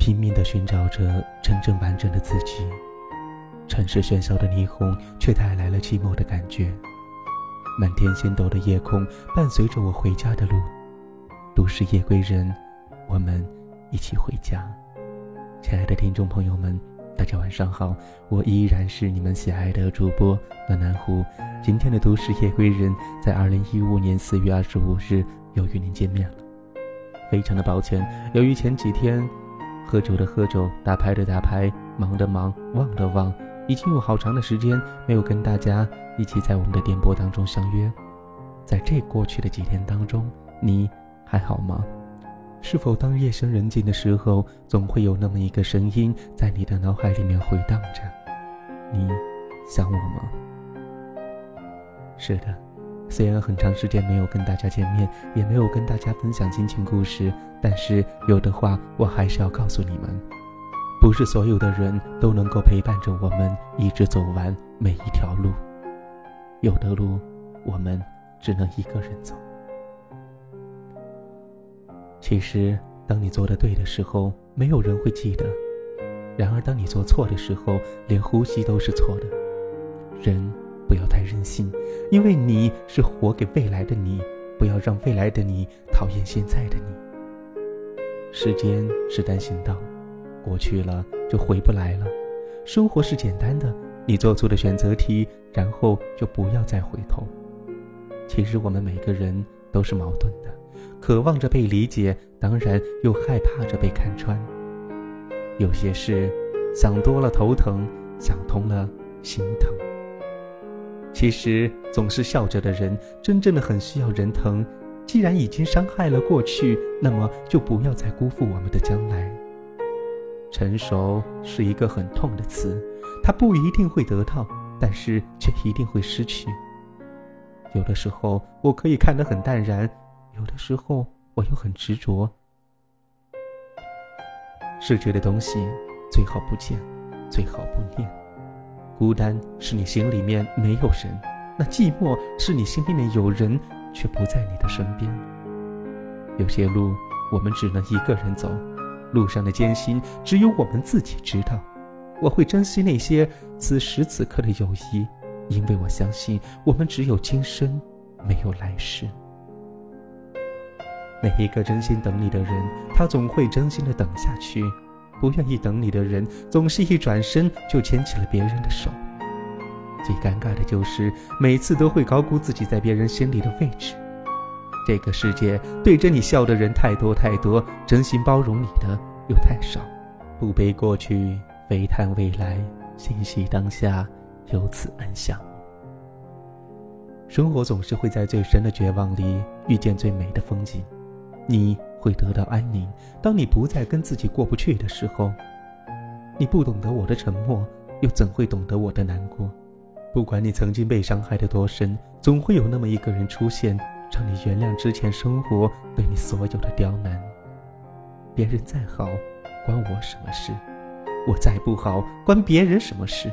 拼命地寻找着真正完整的自己。城市喧嚣的霓虹却带来了寂寞的感觉。满天星斗的夜空伴随着我回家的路。都市夜归人，我们一起回家。亲爱的听众朋友们，大家晚上好，我依然是你们喜爱的主播暖南湖。今天的都市夜归人，在二零一五年四月二十五日又与您见面了。非常的抱歉，由于前几天喝酒的喝酒，打牌的打牌，忙的忙，忘的忘，已经有好长的时间没有跟大家一起在我们的电波当中相约。在这过去的几天当中，你还好吗？是否当夜深人静的时候，总会有那么一个声音在你的脑海里面回荡着？你想我吗？是的。虽然很长时间没有跟大家见面，也没有跟大家分享亲情故事，但是有的话我还是要告诉你们：不是所有的人都能够陪伴着我们一直走完每一条路，有的路我们只能一个人走。其实，当你做的对的时候，没有人会记得；然而，当你做错的时候，连呼吸都是错的。人。不要太任性，因为你是活给未来的你，不要让未来的你讨厌现在的你。时间是单行道，过去了就回不来了。生活是简单的，你做出的选择题，然后就不要再回头。其实我们每个人都是矛盾的，渴望着被理解，当然又害怕着被看穿。有些事想多了头疼，想通了心疼。其实总是笑着的人，真正的很需要人疼。既然已经伤害了过去，那么就不要再辜负我们的将来。成熟是一个很痛的词，它不一定会得到，但是却一定会失去。有的时候我可以看得很淡然，有的时候我又很执着。失去的东西最好不见，最好不念。孤单是你心里面没有人，那寂寞是你心里面有人却不在你的身边。有些路我们只能一个人走，路上的艰辛只有我们自己知道。我会珍惜那些此时此刻的友谊，因为我相信我们只有今生，没有来世。每一个真心等你的人，他总会真心的等下去。不愿意等你的人，总是一转身就牵起了别人的手。最尴尬的就是每次都会高估自己在别人心里的位置。这个世界对着你笑的人太多太多，真心包容你的又太少。不悲过去，非叹未来，欣喜当下，由此安详。生活总是会在最深的绝望里遇见最美的风景。你。会得到安宁。当你不再跟自己过不去的时候，你不懂得我的沉默，又怎会懂得我的难过？不管你曾经被伤害的多深，总会有那么一个人出现，让你原谅之前生活对你所有的刁难。别人再好，关我什么事？我再不好，关别人什么事？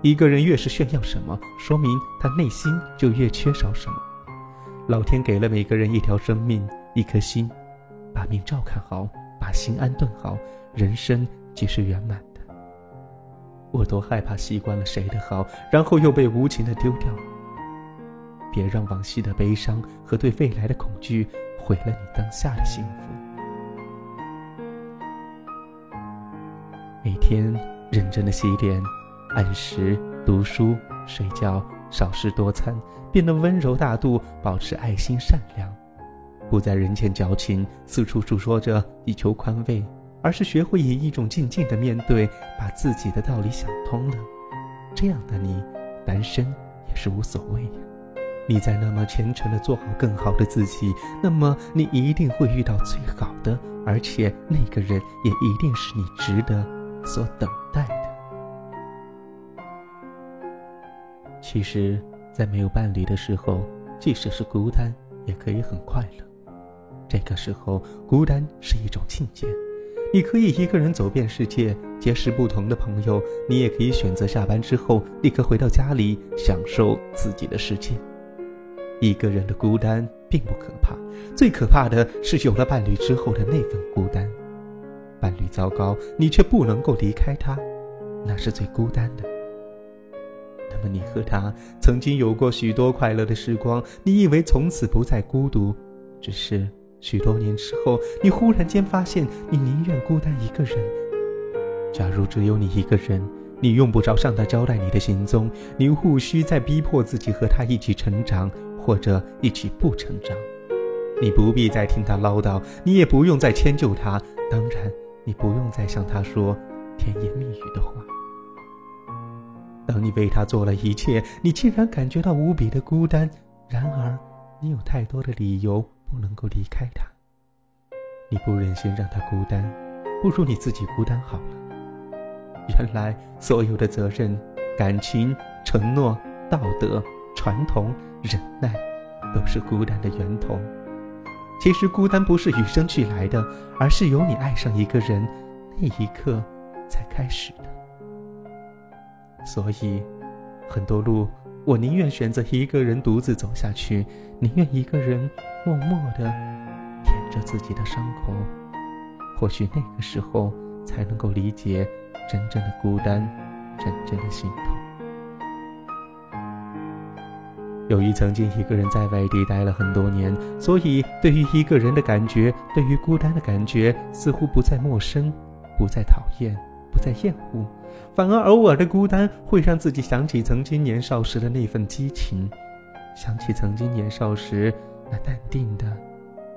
一个人越是炫耀什么，说明他内心就越缺少什么。老天给了每个人一条生命，一颗心。把命照看好，把心安顿好，人生即是圆满的。我多害怕习惯了谁的好，然后又被无情的丢掉。别让往昔的悲伤和对未来的恐惧毁了你当下的幸福。每天认真的洗脸，按时读书、睡觉，少食多餐，变得温柔大度，保持爱心善良。不在人前矫情，四处诉说着以求宽慰，而是学会以一种静静的面对，把自己的道理想通了。这样的你，单身也是无所谓呀。你在那么虔诚的做好更好的自己，那么你一定会遇到最好的，而且那个人也一定是你值得所等待的。其实，在没有伴侣的时候，即使是孤单，也可以很快乐。这个时候，孤单是一种境界。你可以一个人走遍世界，结识不同的朋友；你也可以选择下班之后立刻回到家里，享受自己的世界。一个人的孤单并不可怕，最可怕的是有了伴侣之后的那份孤单。伴侣糟糕，你却不能够离开他，那是最孤单的。那么你和他曾经有过许多快乐的时光，你以为从此不再孤独，只是许多年之后，你忽然间发现，你宁愿孤单一个人。假如只有你一个人，你用不着向他交代你的行踪，你无需再逼迫自己和他一起成长，或者一起不成长。你不必再听他唠叨，你也不用再迁就他，当然，你不用再向他说甜言蜜语的话。当你为他做了一切，你竟然感觉到无比的孤单。然而，你有太多的理由不能够离开他。你不忍心让他孤单，不如你自己孤单好了。原来，所有的责任、感情、承诺、道德、传统、忍耐，都是孤单的源头。其实孤单不是与生俱来的，而是由你爱上一个人那一刻才开始的。所以，很多路我宁愿选择一个人独自走下去，宁愿一个人默默的舔着自己的伤口。或许那个时候才能够理解真正的孤单，真正的心痛。由于曾经一个人在外地待了很多年，所以对于一个人的感觉，对于孤单的感觉，似乎不再陌生，不再讨厌，不再厌恶，反而偶尔的孤单会让自己想起曾经年少时的那份激情，想起曾经年少时那淡定的、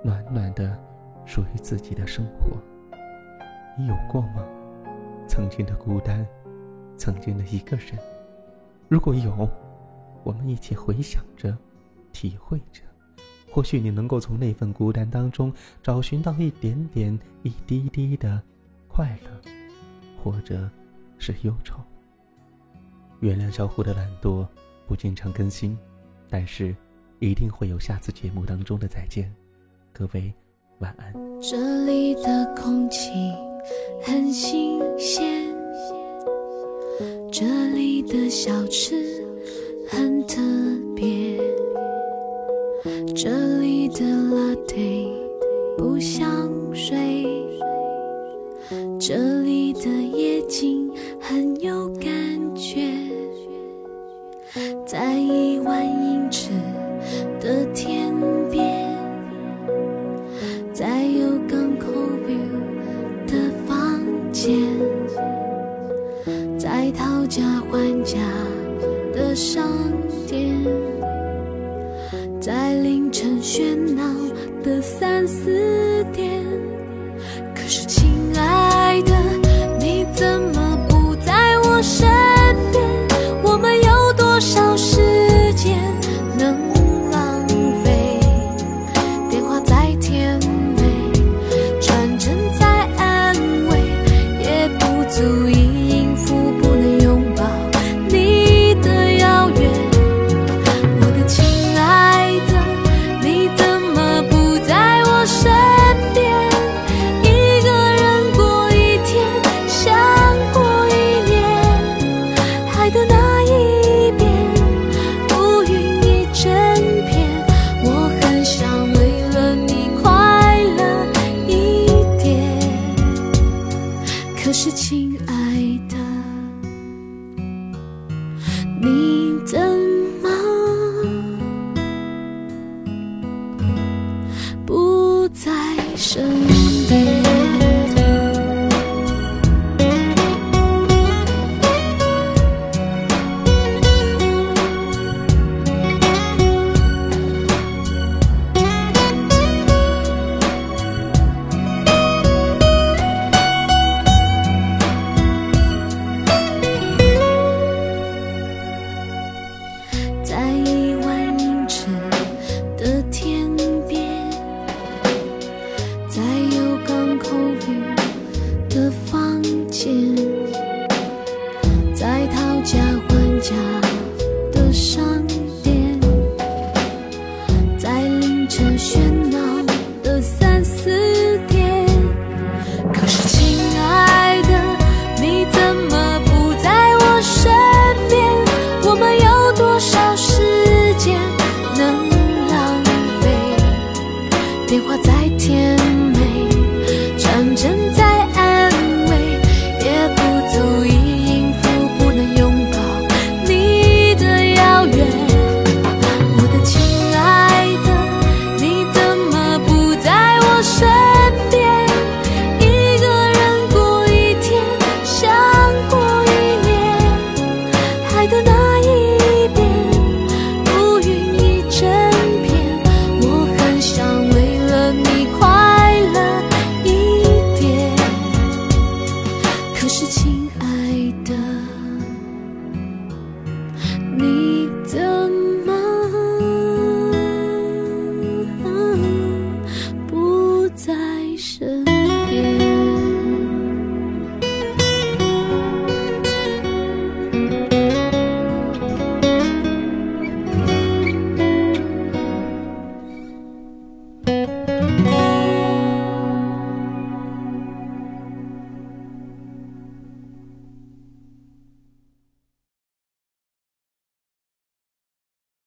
暖暖的、属于自己的生活。你有过吗？曾经的孤单，曾经的一个人，如果有。我们一起回想着，体会着，或许你能够从那份孤单当中找寻到一点点、一滴滴的快乐，或者是忧愁。原谅小虎的懒惰，不经常更新，但是一定会有下次节目当中的再见。各位晚安。这里的空气很新鲜，这里的小吃。很特别，这里的 latte 不像